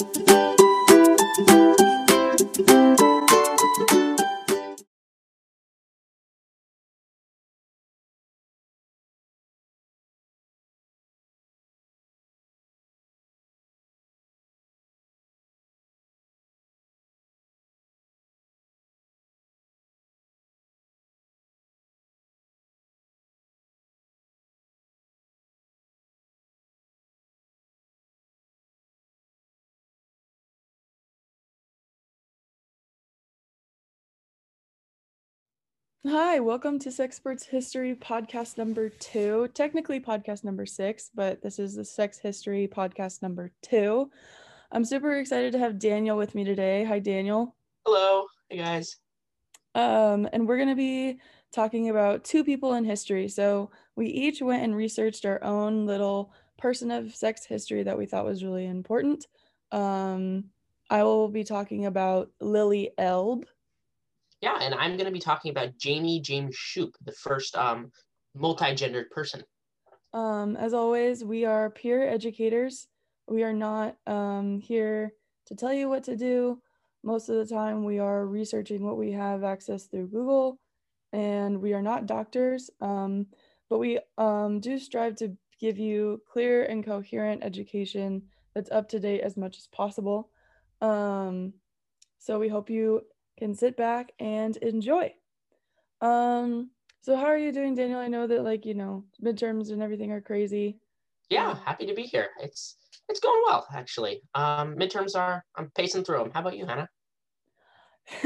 Thank you. Hi, welcome to Sexperts History podcast number two. Technically, podcast number six, but this is the Sex History podcast number two. I'm super excited to have Daniel with me today. Hi, Daniel. Hello. Hey, guys. Um, and we're going to be talking about two people in history. So we each went and researched our own little person of sex history that we thought was really important. Um, I will be talking about Lili Elbe. Yeah, and I'm going to be talking about Jamie James Shupe, the first um, multi-gendered person. Um, as always, we are peer educators. We are not um, here to tell you what to do. Most of the time, we are researching what we have access through Google, and we are not doctors, um, but we um, do strive to give you clear and coherent education that's up to date as much as possible. Um, so we hope you can sit back and enjoy. Um, so how are you doing, Daniel? I know that like, you know, midterms and everything are crazy. Yeah, happy to be here. It's it's going well actually. Um, midterms are I'm pacing through them. How about you, Hannah?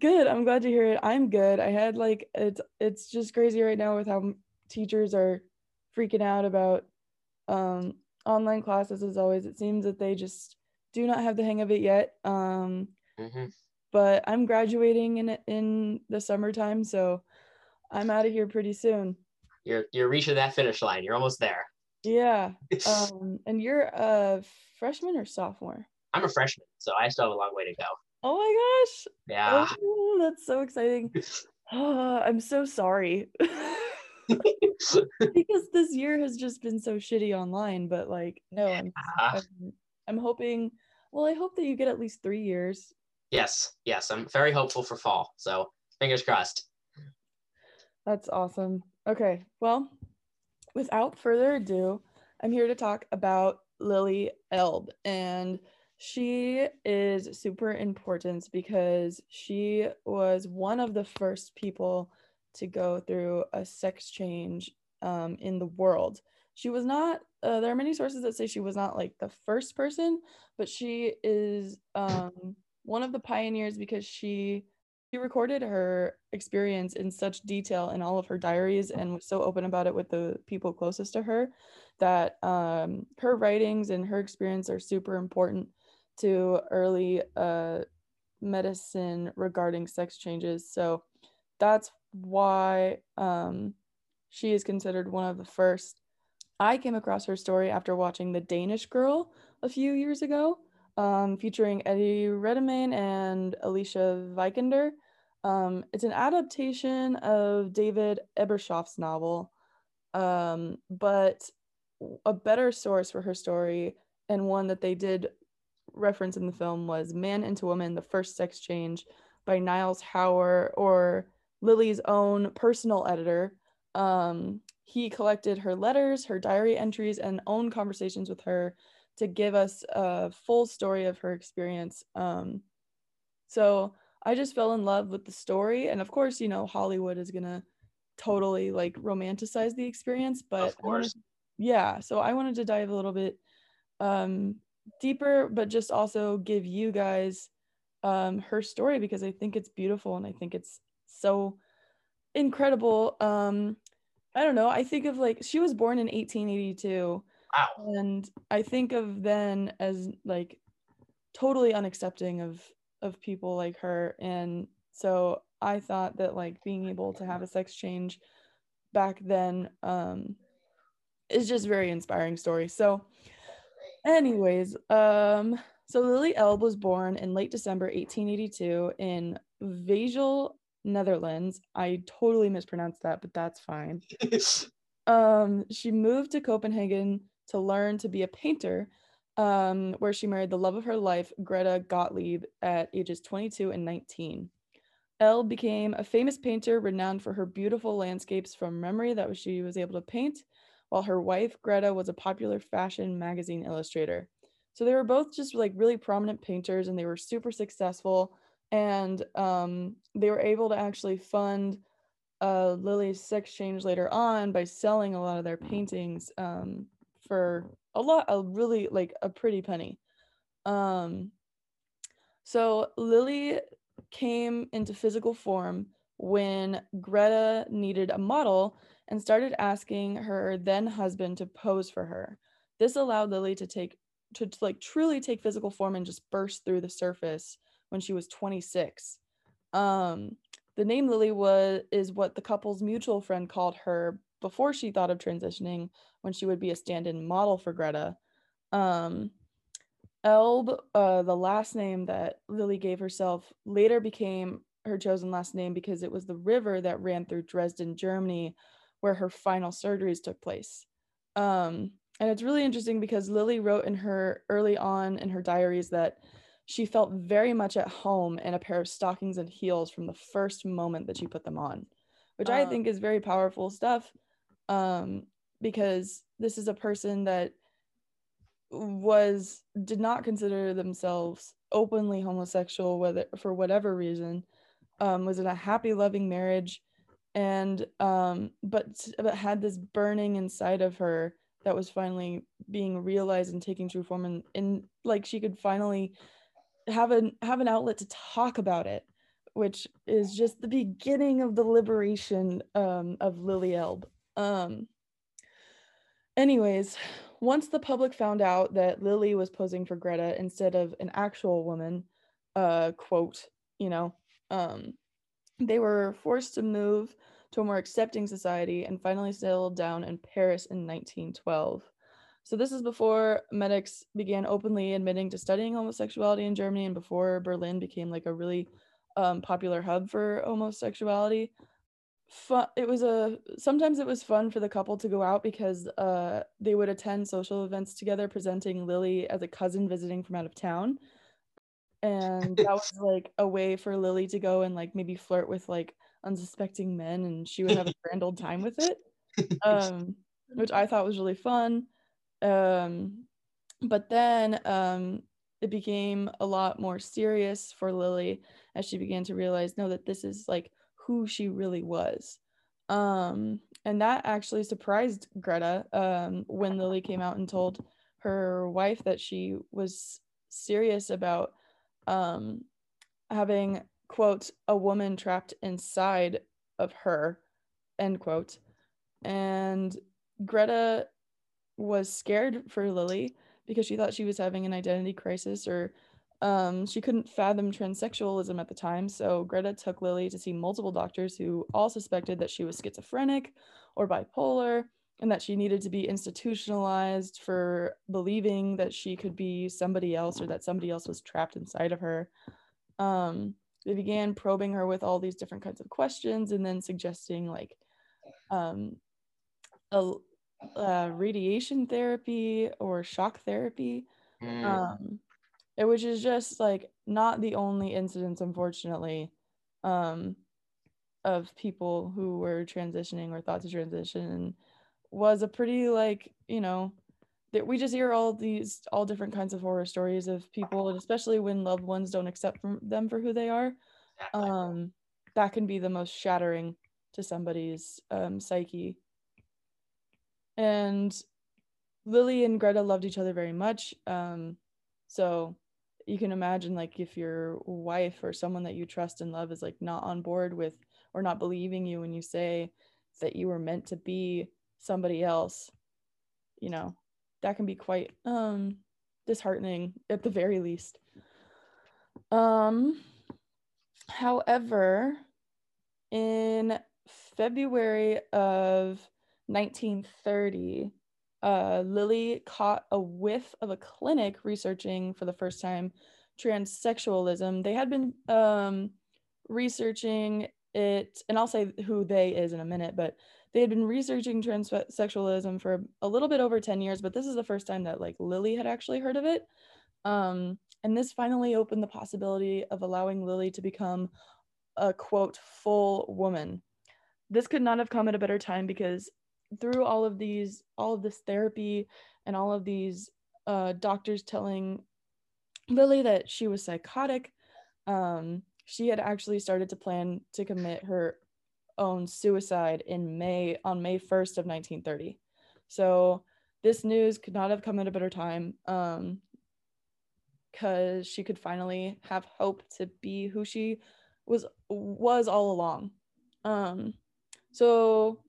good. I'm glad to hear it. I'm good. I had like it's it's just crazy right now with how teachers are freaking out about um online classes as always. It seems that they just do not have the hang of it yet. Um mm-hmm but I'm graduating in in the summertime, so I'm out of here pretty soon. You're you're reaching that finish line. You're almost there. Yeah. um, and you're a freshman or sophomore? I'm a freshman, so I still have a long way to go. Oh my gosh. Yeah. Oh, that's so exciting. oh, I'm so sorry. because this year has just been so shitty online, but like, no, I'm, I'm, I'm hoping. Well, I hope that you get at least three years Yes, yes, I'm very hopeful for fall. So fingers crossed. That's awesome. Okay, well, without further ado, I'm here to talk about Lili Elbe. And she is super important because she was one of the first people to go through a sex change um, in the world. She was not, uh, there are many sources that say she was not like the first person, but she is um, one of the pioneers because she she recorded her experience in such detail in all of her diaries and was so open about it with the people closest to her that um, her writings and her experience are super important to early uh, medicine regarding sex changes. So that's why um, she is considered one of the first. I came across her story after watching The Danish Girl a few years ago um, featuring Eddie Redmayne and Alicia Vikander. Um, it's an adaptation of David Ebershoff's novel, um, but a better source for her story and one that they did reference in the film was Man into Woman, the First Sex Change by Niels Hoyer or Lily's own personal editor. Um, he collected her letters, her diary entries, and own conversations with her to give us a full story of her experience. Um, so I just fell in love with the story, and of course, you know, Hollywood is gonna totally like romanticize the experience, but of course, yeah. So I wanted to dive a little bit um, deeper, but just also give you guys um, her story because I think it's beautiful and I think it's so incredible. Um, I don't know. I think of like she was born in 1882 Wow. And I think of then as like totally unaccepting of of people like her and so I thought that like being able to have a sex change back then um is just very inspiring story. So anyways, um so Lili Elbe was born in late December 1882 in Veghel, Netherlands. I totally mispronounced that, but that's fine. um, she moved to Copenhagen to learn to be a painter um, where she married the love of her life, Greta Gottlieb, at ages 22 and 19. Elle became a famous painter renowned for her beautiful landscapes from memory that she was able to paint, while her wife, Greta, was a popular fashion magazine illustrator. So they were both just like really prominent painters and they were super successful. And um, they were able to actually fund uh, Lili's sex change later on by selling a lot of their paintings um, for a lot, a really like a pretty penny. Um, so Lili came into physical form when Greta needed a model and started asking her then husband to pose for her. This allowed Lili to take to, to like truly take physical form and just burst through the surface when she was 26. Um, the name Lili was is what the couple's mutual friend called her before she thought of transitioning when she would be a stand-in model for Greta. Um, Elbe, uh, the last name that Lili gave herself, later became her chosen last name because it was the river that ran through Dresden, Germany, where her final surgeries took place. Um, and it's really interesting because Lili wrote in her early on in her diaries that she felt very much at home in a pair of stockings and heels from the first moment that she put them on, which I uh. think is very powerful stuff. Um, because this is a person that was did not consider themselves openly homosexual whether for whatever reason um, was in a happy loving marriage and um, but but had this burning inside of her that was finally being realized and taking true form and, and like she could finally have an have an outlet to talk about it which is just the beginning of the liberation um, of lili elbe um, anyways once the public found out that lili was posing for greta instead of an actual woman uh quote you know um they were forced to move to a more accepting society and finally settled down in Paris in 1912. So this is before medics began openly admitting to studying homosexuality in Germany and before Berlin became like a really um, popular hub for homosexuality. Fun, it was a sometimes it was fun for the couple to go out because uh, they would attend social events together, presenting Lili as a cousin visiting from out of town, and that was like a way for Lili to go and like maybe flirt with like unsuspecting men and she would have a grand old time with it um, which i thought was really fun. Um, but then um, it became a lot more serious for lili as she began to realize no that this is like who she really was. Um, and that actually surprised greta um, when lili came out and told her wife that she was serious about um, having quote a woman trapped inside of her end quote. And greta was scared for lili because she thought she was having an identity crisis or um, she couldn't fathom transsexualism at the time so greta took lili to see multiple doctors who all suspected that she was schizophrenic or bipolar and that she needed to be institutionalized for believing that she could be somebody else or that somebody else was trapped inside of her um, they began probing her with all these different kinds of questions and then suggesting like um, a, a radiation therapy or shock therapy mm. um, which is just like not the only incidents unfortunately um, of people who were transitioning or thought to transition. And was a pretty like you know that we just hear all these all different kinds of horror stories of people and especially when loved ones don't accept them for who they are. Um that can be the most shattering to somebody's um, psyche. And lili and greta loved each other very much um so you can imagine like if your wife or someone that you trust and love is like not on board with or not believing you when you say that you were meant to be somebody else you know that can be quite um disheartening at the very least. Um however, in February of 1930, uh, Lili caught a whiff of a clinic researching for the first time transsexualism. They had been um, researching it, and I'll say who they is in a minute, but they had been researching transsexualism for a little bit over 10 years, but this is the first time that like Lili had actually heard of it. Um, and this finally opened the possibility of allowing Lili to become a quote full woman. This could not have come at a better time because through all of these, all of this therapy and all of these uh, doctors telling Lili that she was psychotic, um, she had actually started to plan to commit her own suicide in May on May 1st of 1930. So this news could not have come at a better time um because she could finally have hope to be who she was was all along. Um so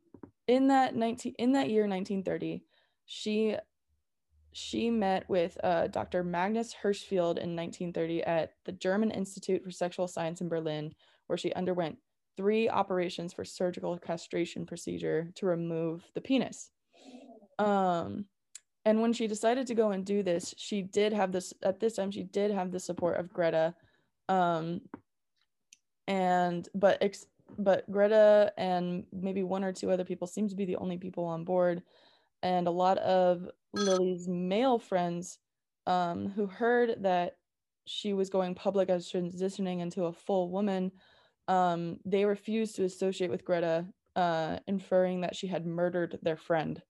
in that 19 in that year 1930 she she met with uh, Dr. Magnus Hirschfeld in 1930 at the German Institute for Sexual Science in Berlin, where she underwent three operations for surgical castration procedure to remove the penis. Um, and when she decided to go and do this, she did have this at this time. She did have the support of Greta, um, and but ex- but Greta and maybe one or two other people seem to be the only people on board, and a lot of Lili's male friends, um, who heard that she was going public as transitioning into a full woman, um, they refused to associate with Greta, uh, inferring that she had murdered their friend.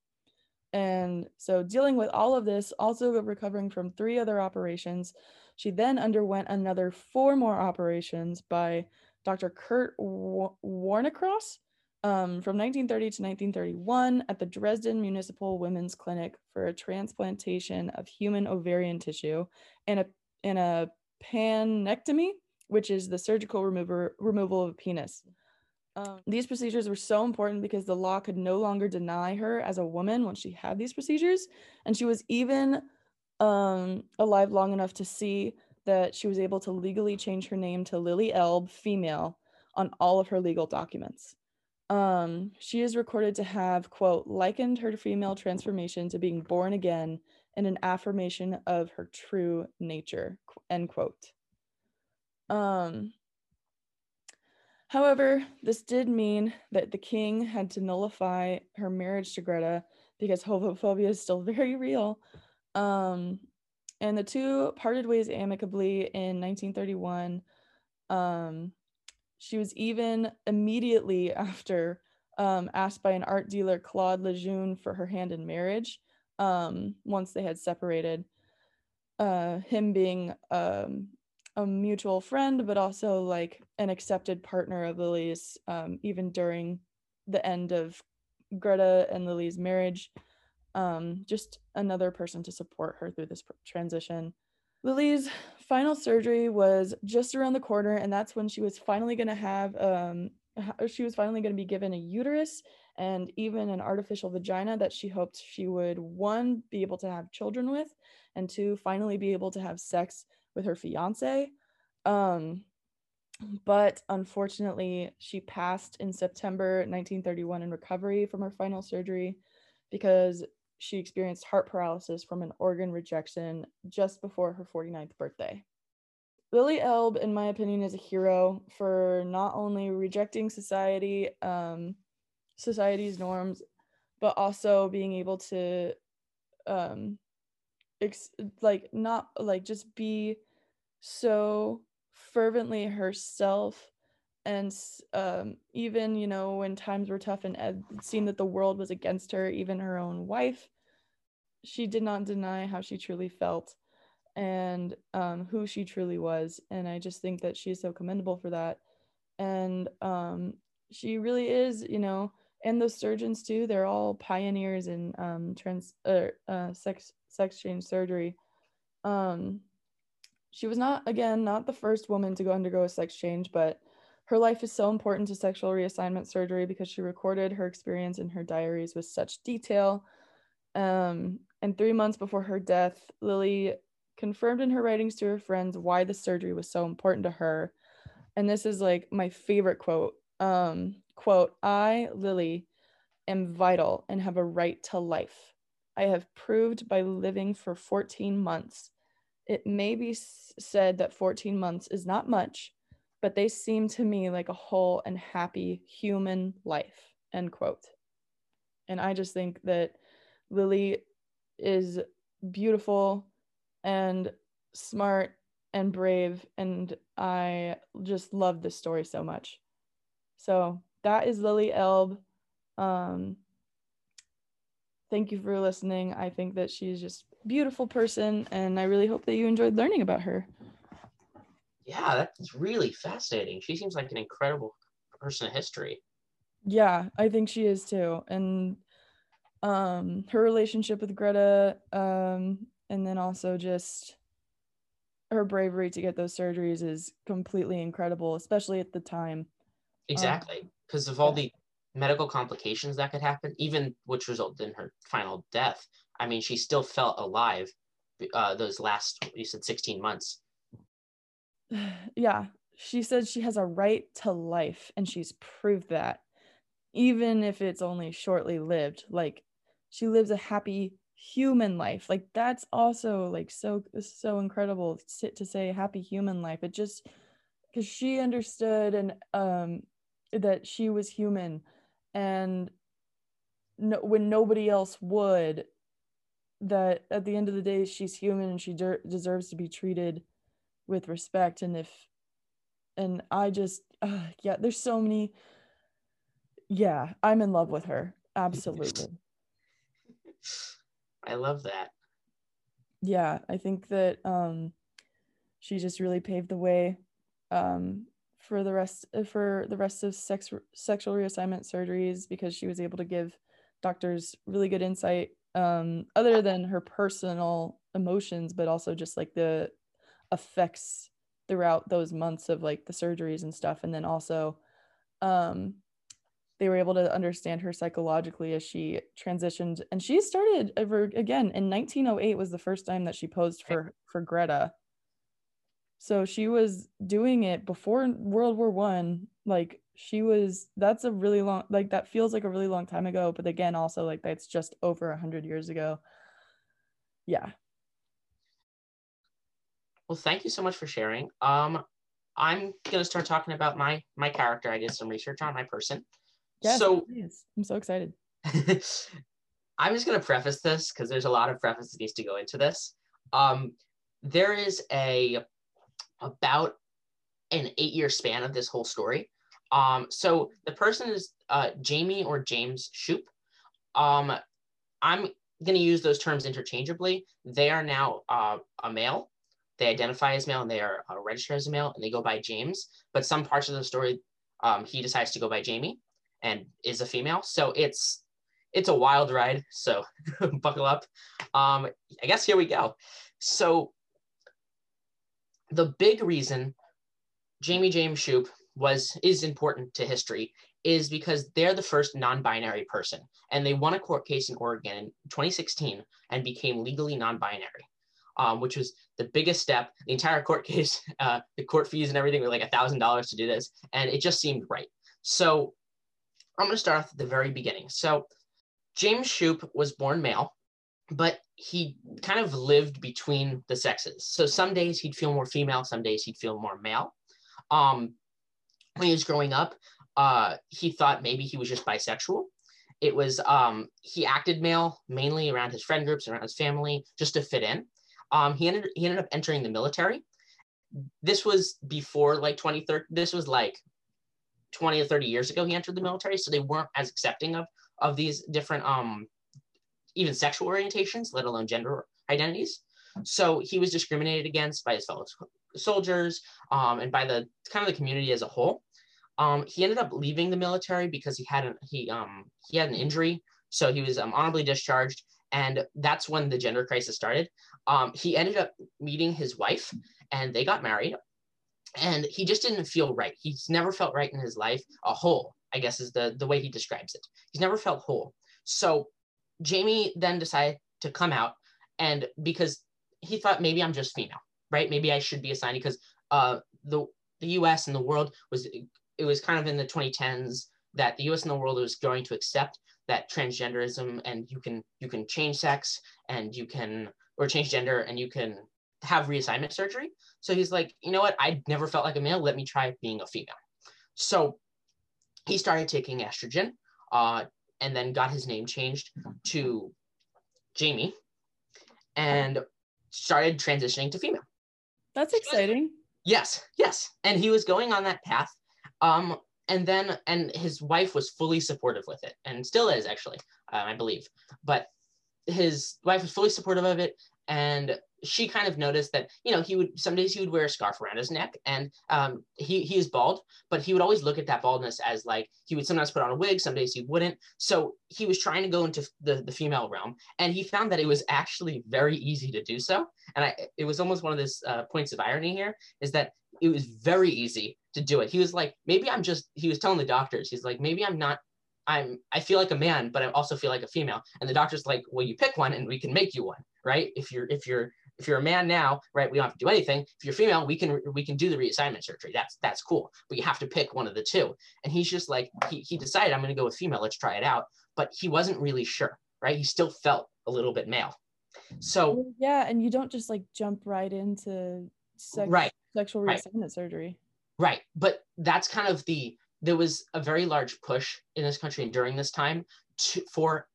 And so, dealing with all of this, also recovering from three other operations, she then underwent another four more operations by Dr. Kurt Warnekros um, from 1930 to 1931 at the Dresden Municipal Women's Clinic for a transplantation of human ovarian tissue and a, and a penectomy which is the surgical remover, removal of a penis. Um, these procedures were so important because the law could no longer deny her as a woman once she had these procedures. And she was even um, alive long enough to see that she was able to legally change her name to Lili Elbe, female, on all of her legal documents. Um, she is recorded to have, quote, likened her female transformation to being born again and an affirmation of her true nature, end quote. Um, however, this did mean that the king had to nullify her marriage to Greta because homophobia is still very real. Um, and the two parted ways amicably in 1931. Um, she was even immediately after um, asked by an art dealer, Claude Lejeune, for her hand in marriage um, once they had separated. Uh, him being um, a mutual friend, but also like an accepted partner of Lili's, um, even during the end of Greta and Lili's marriage. Um, just another person to support her through this transition. Lili's final surgery was just around the corner, and that's when she was finally going to have, um, she was finally going to be given a uterus and even an artificial vagina that she hoped she would, one, be able to have children with, and two, finally be able to have sex with her fiance. Um, but unfortunately, she passed in September 1931 in recovery from her final surgery because she experienced heart paralysis from an organ rejection just before her 49th birthday. Lili Elbe, in my opinion, is a hero for not only rejecting society, um, society's norms, but also being able to, um, ex- like not like just be so fervently herself and um, even you know when times were tough and it seemed that the world was against her even her own wife she did not deny how she truly felt and um, who she truly was and i just think that she's so commendable for that. And um, she really is you know and those surgeons too they're all pioneers in um, trans uh, uh, sex sex change surgery. Um, she was not, again, not the first woman to go undergo a sex change, but her life is so important to sexual reassignment surgery because she recorded her experience in her diaries with such detail. Um, and three months before her death, Lili confirmed in her writings to her friends why the surgery was so important to her. And this is like my favorite quote. Um, quote, I, Lili, am vital and have a right to life. I have proved by living for 14 months it may be said that 14 months is not much, but they seem to me like a whole and happy human life. End quote. And I just think that Lili is beautiful and smart and brave. And I just love this story so much. So that is Lili Elbe. Um, thank you for listening. I think that she's just beautiful person, and I really hope that you enjoyed learning about her. Yeah, that's really fascinating. She seems like an incredible person of history. Yeah, I think she is too. And um her relationship with Greta um and then also just her bravery to get those surgeries is completely incredible, especially at the time. Exactly. Because um, of all yeah. the medical complications that could happen, even which resulted in her final death. I mean, she still felt alive uh, those last, you said 16 months. Yeah. She said she has a right to life, and she's proved that, even if it's only shortly lived. Like, she lives a happy human life. Like, that's also like so, so incredible to say happy human life. It just, because she understood and um that she was human and no, when nobody else would that at the end of the day she's human and she de- deserves to be treated with respect and if and i just uh, yeah there's so many yeah i'm in love with her. Absolutely. I love that. Yeah i think that um she just really paved the way um for the rest uh, for the rest of sex sexual reassignment surgeries because she was able to give doctors really good insight um, other than her personal emotions but also just like the effects throughout those months of like the surgeries and stuff and then also um, they were able to understand her psychologically as she transitioned and she started over again in 1908 was the first time that she posed for for greta so she was doing it before World War One. Like she was that's a really long like that feels like a really long time ago, but again also like that's just over a hundred years ago. Yeah. Well, thank you so much for sharing. Um I'm gonna start talking about my my character. I did some research on my person. Yes, so please. I'm so excited. I'm just gonna preface this because there's a lot of preface that needs to go into this. Um, there is a about an eight year span of this whole story. Um, so the person is uh, Jamie or James Shupe. Um, I'm going to use those terms interchangeably. They are now uh, a male. They identify as male and they are uh, registered as a male and they go by James. But some parts of the story, um, he decides to go by Jamie and is a female. So it's it's a wild ride. So buckle up. Um, I guess here we go. So the big reason Jamie James Shupe was is important to history is because they're the first non-binary person and they won a court case in Oregon in 2016 and became legally non-binary. Um, which was the biggest step. The entire court case, uh, the court fees and everything were like a thousand dollars to do this, and it just seemed right. So I'm going to start off at the very beginning. So James Shupe was born male but he kind of lived between the sexes. So some days he'd feel more female, some days he'd feel more male. Um, when he was growing up, uh, he thought maybe he was just bisexual. It was um, he acted male mainly around his friend groups, around his family, just to fit in. Um, he ended he ended up entering the military. This was before like 2013. This was like 20 or 30 years ago. He entered the military, so they weren't as accepting of of these different um even sexual orientations, let alone gender identities. So he was discriminated against by his fellow soldiers um, and by the kind of the community as a whole. Um, he ended up leaving the military because he had an, he um, he had an injury, so he was um, honorably discharged, and that's when the gender crisis started. Um, he ended up meeting his wife, and they got married, and he just didn't feel right. He's never felt right in his life, a whole, I guess, is the the way he describes it. He's never felt whole. So Jamie then decided to come out and because he thought maybe I'm just female, right? Maybe I should be assigned because uh, the the U.S. and the world was it was kind of in the 2010s that the U.S. and the world was going to accept that transgenderism and you can you can change sex and you can or change gender and you can have reassignment surgery. So he's like, you know what? I never felt like a male. Let me try being a female. So he started taking estrogen. Uh, and then got his name changed to Jamie and started transitioning to female. That's exciting. Yes, yes. And he was going on that path. Um, and then and his wife was fully supportive with it and still is actually, uh, I believe. But his wife was fully supportive of it and she kind of noticed that you know he would some days he would wear a scarf around his neck and um, he he is bald but he would always look at that baldness as like he would sometimes put on a wig some days he wouldn't so he was trying to go into the the female realm and he found that it was actually very easy to do so and I it was almost one of those uh, points of irony here is that it was very easy to do it he was like maybe I'm just he was telling the doctors he's like maybe I'm not I'm I feel like a man, but I also feel like a female. And the doctor's like, well, you pick one and we can make you one, right? If you're if you're if you're a man now, right, we don't have to do anything. If you're female, we can we can do the reassignment surgery. That's that's cool. But you have to pick one of the two. And he's just like he he decided I'm gonna go with female, let's try it out. But he wasn't really sure, right? He still felt a little bit male. So yeah, and you don't just like jump right into sex, right. sexual Right. reassignment surgery. Right. But that's kind of the there was a very large push in this country and during this time to, for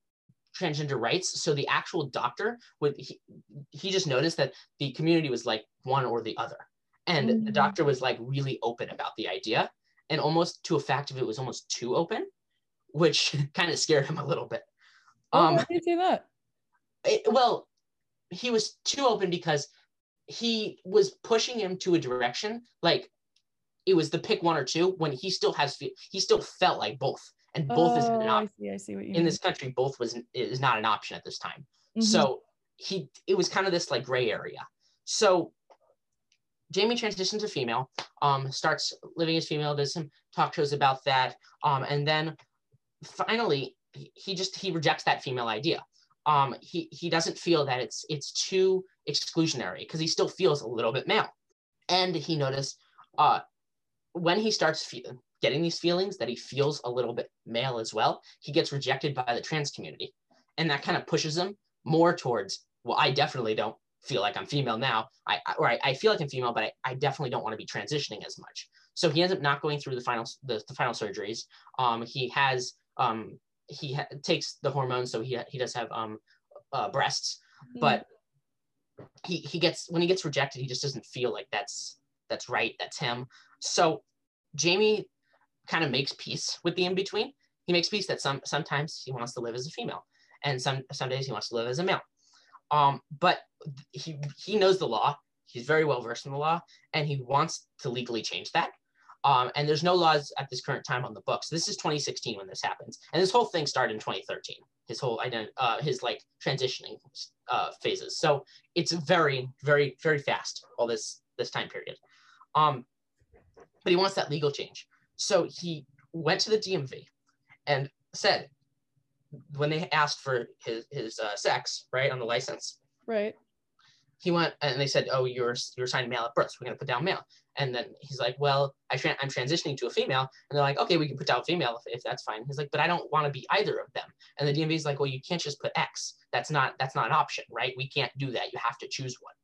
transgender rights. So the actual doctor would he, he just noticed that the community was like one or the other. And the Mhm. doctor was like really open about the idea and almost to a fact of it was almost too open, which kind of scared him a little bit. Um, why do you say that? it- well, he was too open because he was pushing him to a direction like it was the pick one or two when he still has he still felt like both and both is oh, an I see. I see what you in mean. this country both was is not an option at this time Mhm. so he it was kind of this like gray area so jamie transitions to female um starts living as female does some talk shows about that um and then finally he- he just he rejects that female idea um he he doesn't feel that it's it's too exclusionary because he still feels a little bit male and he noticed uh when he starts fe- getting these feelings that he feels a little bit male as well he gets rejected by the trans community. And that kind of pushes him more towards well i definitely don't feel like i'm female now. I or i, I feel like i'm female but I, I definitely don't want to be transitioning as much. So he ends up not going through the final the, the final surgeries. Um he has um he ha- takes the hormones so he he does have um uh, breasts. Mm. but he he gets when he gets rejected he just doesn't feel like that's that's right that's him so jamie kind of makes peace with the in between he makes peace that some sometimes he wants to live as a female and some some days he wants to live as a male um but he he knows the law he's very well versed in the law and he wants to legally change that um, and there's no laws at this current time on the books. This is 2016 when this happens, and this whole thing started in 2013. His whole ident- uh, his like transitioning uh, phases. So it's very, very, very fast. All this this time period. Um, but he wants that legal change. So he went to the DMV and said, when they asked for his his uh, sex, right on the license, right. he went and they said, "Oh, you're you're assigned male at birth. So we're gonna put down male." And then he's like, "Well, I tra- I'm transitioning to a female." And they're like, "Okay, we can put down female if, if that's fine." He's like, "But I don't want to be either of them." And the DMV is like, "Well, you can't just put X. That's not that's not an option, right? We can't do that. You have to choose one."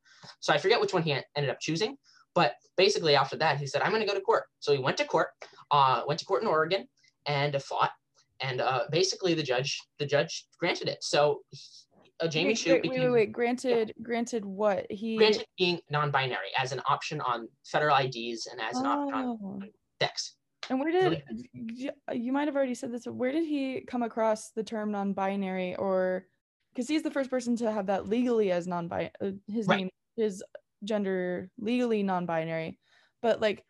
So I forget which one he ended up choosing, but basically after that, he said, "I'm going to go to court." So he went to court, uh, went to court in Oregon, and fought. And uh, basically, the judge the judge granted it. So uh, Jamie wait, Shue wait, became wait, wait, wait. Granted, granted, what he? granted being non-binary as an option on federal IDs and as an option on Oh. sex. And where did you, you might have already said this? But where did he come across the term non-binary, or because he's the first person to have that legally as non-binary, uh, his Right. name, his gender legally non-binary, but like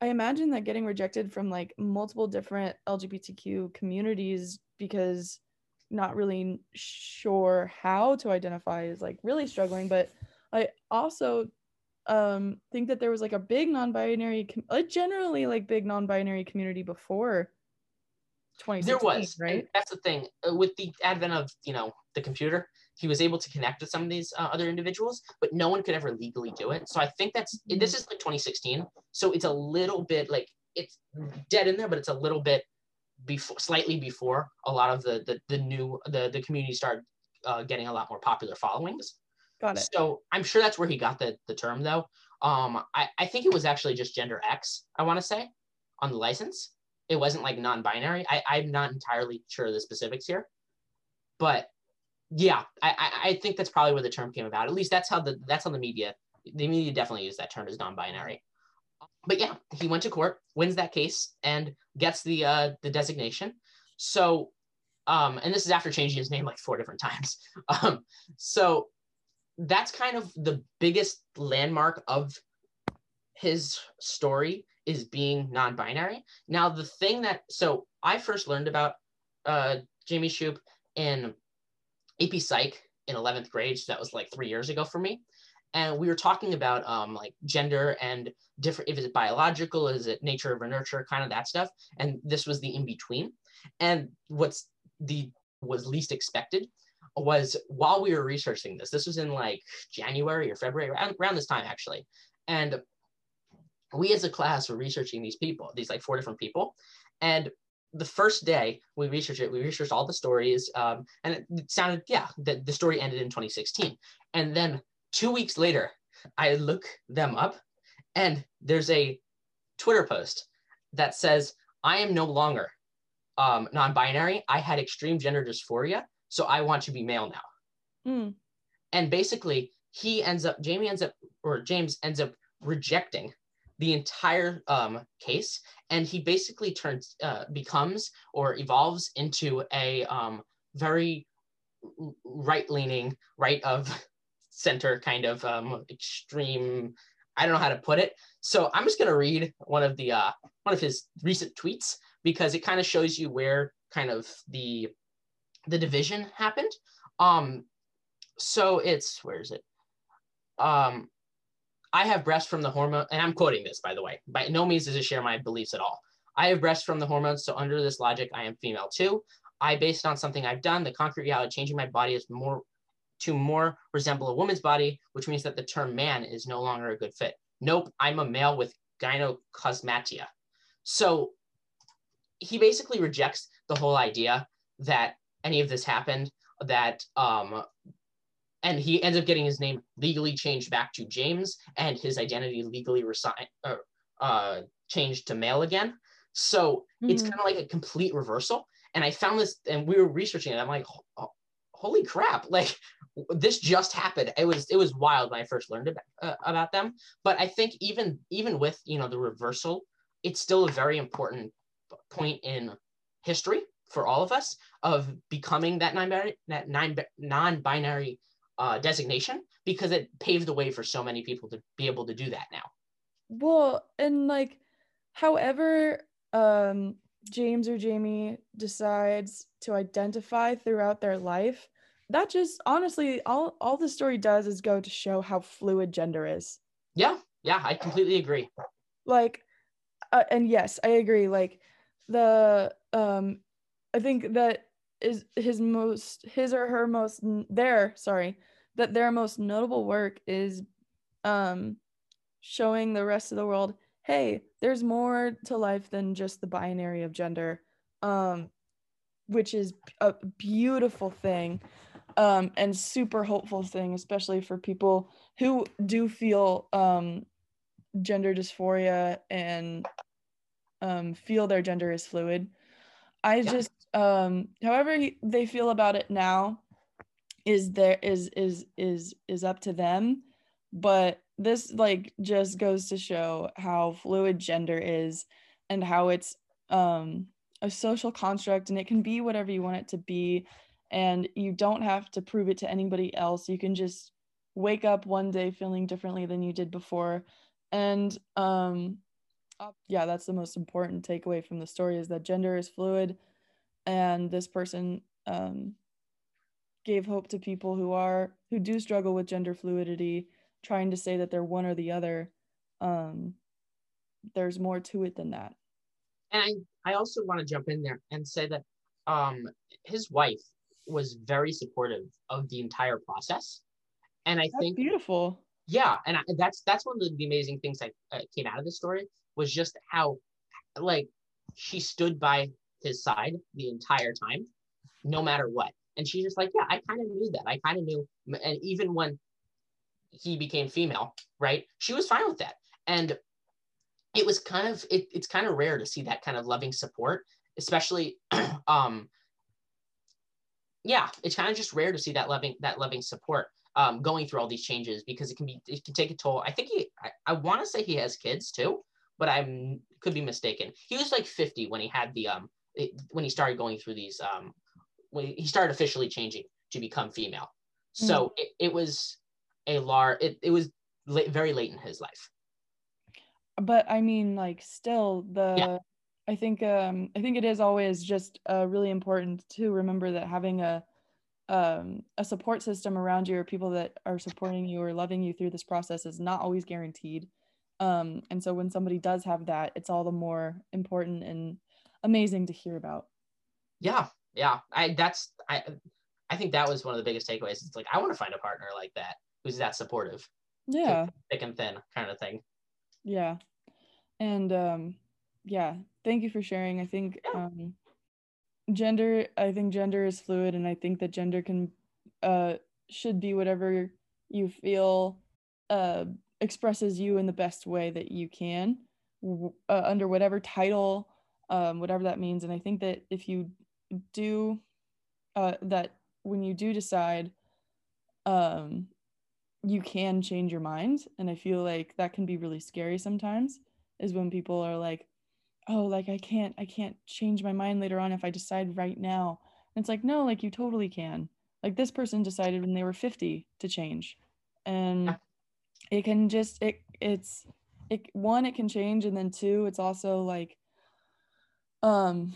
I imagine that getting rejected from like multiple different LGBTQ communities because not really sure how to identify is like really struggling. But I also um think that there was like a big non-binary com- a generally like big non-binary community before 2016 There was, right that's the thing. Uh, With the advent of you know the computer, he was able to connect with some of these uh, other individuals, but no one could ever legally do it. So I think that's Mhm. this is like 2016. So it's a little bit like it's dead in there, but it's a little bit before, slightly before a lot of the the, the new the the community started uh, getting a lot more popular followings. got it So I'm sure that's where he got the, the term though. Um, I, I think it was actually just gender X, I want to say, on the license. it wasn't like non-binary. I, I'm not entirely sure of the specifics here, but yeah, I, I, think that's probably where the term came about. At least that's how the that's how the media the media definitely used that term as non-binary. But yeah, he went to court, wins that case, and gets the uh, the designation. So, um, and this is after changing his name like four different times. Um, so that's kind of the biggest landmark of his story is being non-binary. Now, the thing that so I first learned about uh, Jamie Shupe in AP Psych in 11th grade. So that was like three years ago for me. And we were talking about um, like gender and different, if it's biological, is it nature over nurture, kind of that stuff. And this was the in between. And what's the was least expected was while we were researching this, this was in like January or February, around, around this time actually. And we as a class were researching these people, these like four different people. And the first day we researched it, we researched all the stories, um, and it, it sounded, yeah, that the story ended in 2016. And then two weeks later, I look them up, and there's a Twitter post that says, I am no longer um, non binary. I had extreme gender dysphoria, so I want to be male now. Mm. And basically, he ends up, Jamie ends up, or James ends up rejecting the entire um, case, and he basically turns uh, becomes or evolves into a um, very right leaning, right of center kind of um, extreme. I don't know how to put it. So I'm just gonna read one of the uh, one of his recent tweets because it kind of shows you where kind of the the division happened. Um, so it's where is it? Um, I have breasts from the hormone, and I'm quoting this by the way. By no means does it share my beliefs at all. I have breasts from the hormones, so under this logic, I am female too. I based on something I've done, the concrete reality changing my body is more to more resemble a woman's body, which means that the term man is no longer a good fit. Nope, I'm a male with gynecomastia. So he basically rejects the whole idea that any of this happened, that um, and he ends up getting his name legally changed back to James and his identity legally resigned, uh, uh, changed to male again. So mm-hmm. it's kind of like a complete reversal. And I found this, and we were researching it. I'm like, holy crap! Like this just happened. It was it was wild when I first learned about, uh, about them. But I think even even with you know the reversal, it's still a very important point in history for all of us of becoming that non-binary that non-binary uh, designation because it paved the way for so many people to be able to do that now. Well, and like, however, um, James or Jamie decides to identify throughout their life, that just honestly, all all the story does is go to show how fluid gender is. Yeah, yeah, I completely agree. Like, uh, and yes, I agree. Like, the um, I think that is his most his or her most their sorry that their most notable work is um showing the rest of the world hey there's more to life than just the binary of gender um which is a beautiful thing um and super hopeful thing especially for people who do feel um gender dysphoria and um feel their gender is fluid i yeah. just um however he, they feel about it now is there is is is is up to them. But this like just goes to show how fluid gender is and how it's um a social construct and it can be whatever you want it to be. And you don't have to prove it to anybody else. You can just wake up one day feeling differently than you did before. And um yeah that's the most important takeaway from the story is that gender is fluid and this person um, gave hope to people who are who do struggle with gender fluidity trying to say that they're one or the other. Um, there's more to it than that. And i i also want to jump in there and say that um, his wife was very supportive of the entire process. And i that's think beautiful. Yeah and I, that's that's one of the amazing things that uh, came out of the story was just how like she stood by his side the entire time, no matter what. And she's just like, yeah, I kind of knew that. I kind of knew. And even when he became female, right, she was fine with that. And it was kind of it, it's kind of rare to see that kind of loving support, especially um yeah, it's kind of just rare to see that loving that loving support um, going through all these changes because it can be it can take a toll. I think he I, I want to say he has kids too, but I'm could be mistaken. He was like 50 when he had the um it, when he started going through these um when he started officially changing to become female. So mm. it, it was a lar it, it was late, very late in his life. But I mean like still the yeah. I think um I think it is always just uh, really important to remember that having a um, a support system around you or people that are supporting you or loving you through this process is not always guaranteed. Um, and so when somebody does have that, it's all the more important and amazing to hear about. Yeah, yeah. I that's I I think that was one of the biggest takeaways. It's like I want to find a partner like that who's that supportive. Yeah. Thick and thin kind of thing. Yeah. And um yeah, thank you for sharing. I think yeah. um gender I think gender is fluid and I think that gender can uh should be whatever you feel uh expresses you in the best way that you can uh, under whatever title um, whatever that means. And i think that if you do uh, that when you do decide um, you can change your mind. And i feel like that can be really scary sometimes is when people are like oh like i can't i can't change my mind later on if i decide right now. And it's like no like you totally can. Like this person decided when they were 50 to change. And it can just it it's it one it can change and then two it's also like um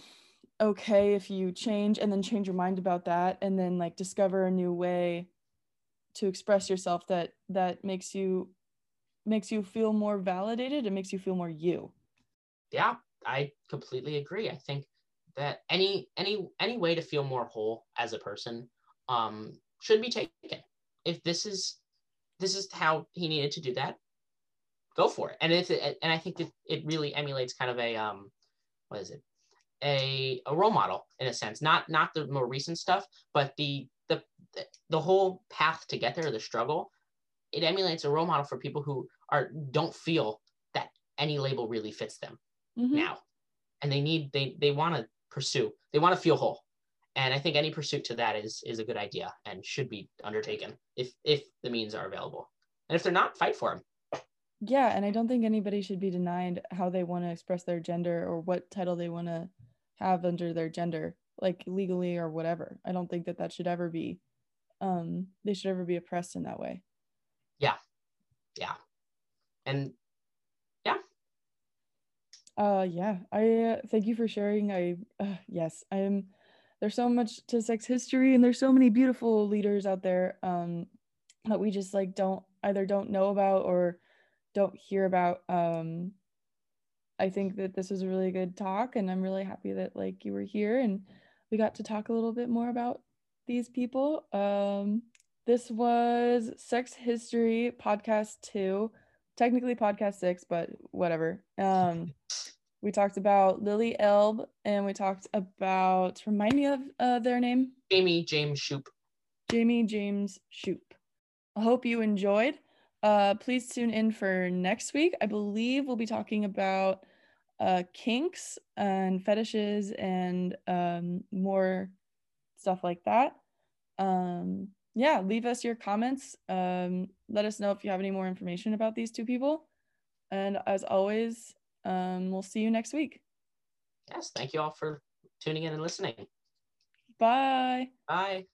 okay if you change and then change your mind about that and then like discover a new way to express yourself that that makes you makes you feel more validated it makes you feel more you. Yeah i completely agree. I think that any any any way to feel more whole as a person um should be taken. If this is this is how he needed to do that go for it. And it's and i think that it really emulates kind of a um what is it a, a role model in a sense not not the more recent stuff but the the the whole path to get there the struggle it emulates a role model for people who are don't feel that any label really fits them mm-hmm. now and they need they they want to pursue they want to feel whole and I think any pursuit to that is is a good idea and should be undertaken if if the means are available. And if they're not, fight for them. Yeah, and I don't think anybody should be denied how they want to express their gender or what title they want to have under their gender, like legally or whatever. I don't think that that should ever be um they should ever be oppressed in that way. Yeah. Yeah. And yeah. Uh yeah, I uh, thank you for sharing. I uh, yes, I am there's so much to sex history and there's so many beautiful leaders out there um, that we just like don't either don't know about or don't hear about um, i think that this was a really good talk and i'm really happy that like you were here and we got to talk a little bit more about these people um, this was sex history podcast two technically podcast six but whatever um, we talked about Lili Elbe and we talked about remind me of uh, their name Jamie James Shupe. Jamie James Shupe. I hope you enjoyed. Uh, please tune in for next week. I believe we'll be talking about uh, kinks and fetishes and um, more stuff like that. Um, yeah, leave us your comments. Um, let us know if you have any more information about these two people. And as always, um, we'll see you next week. Yes, thank you all for tuning in and listening. Bye. Bye.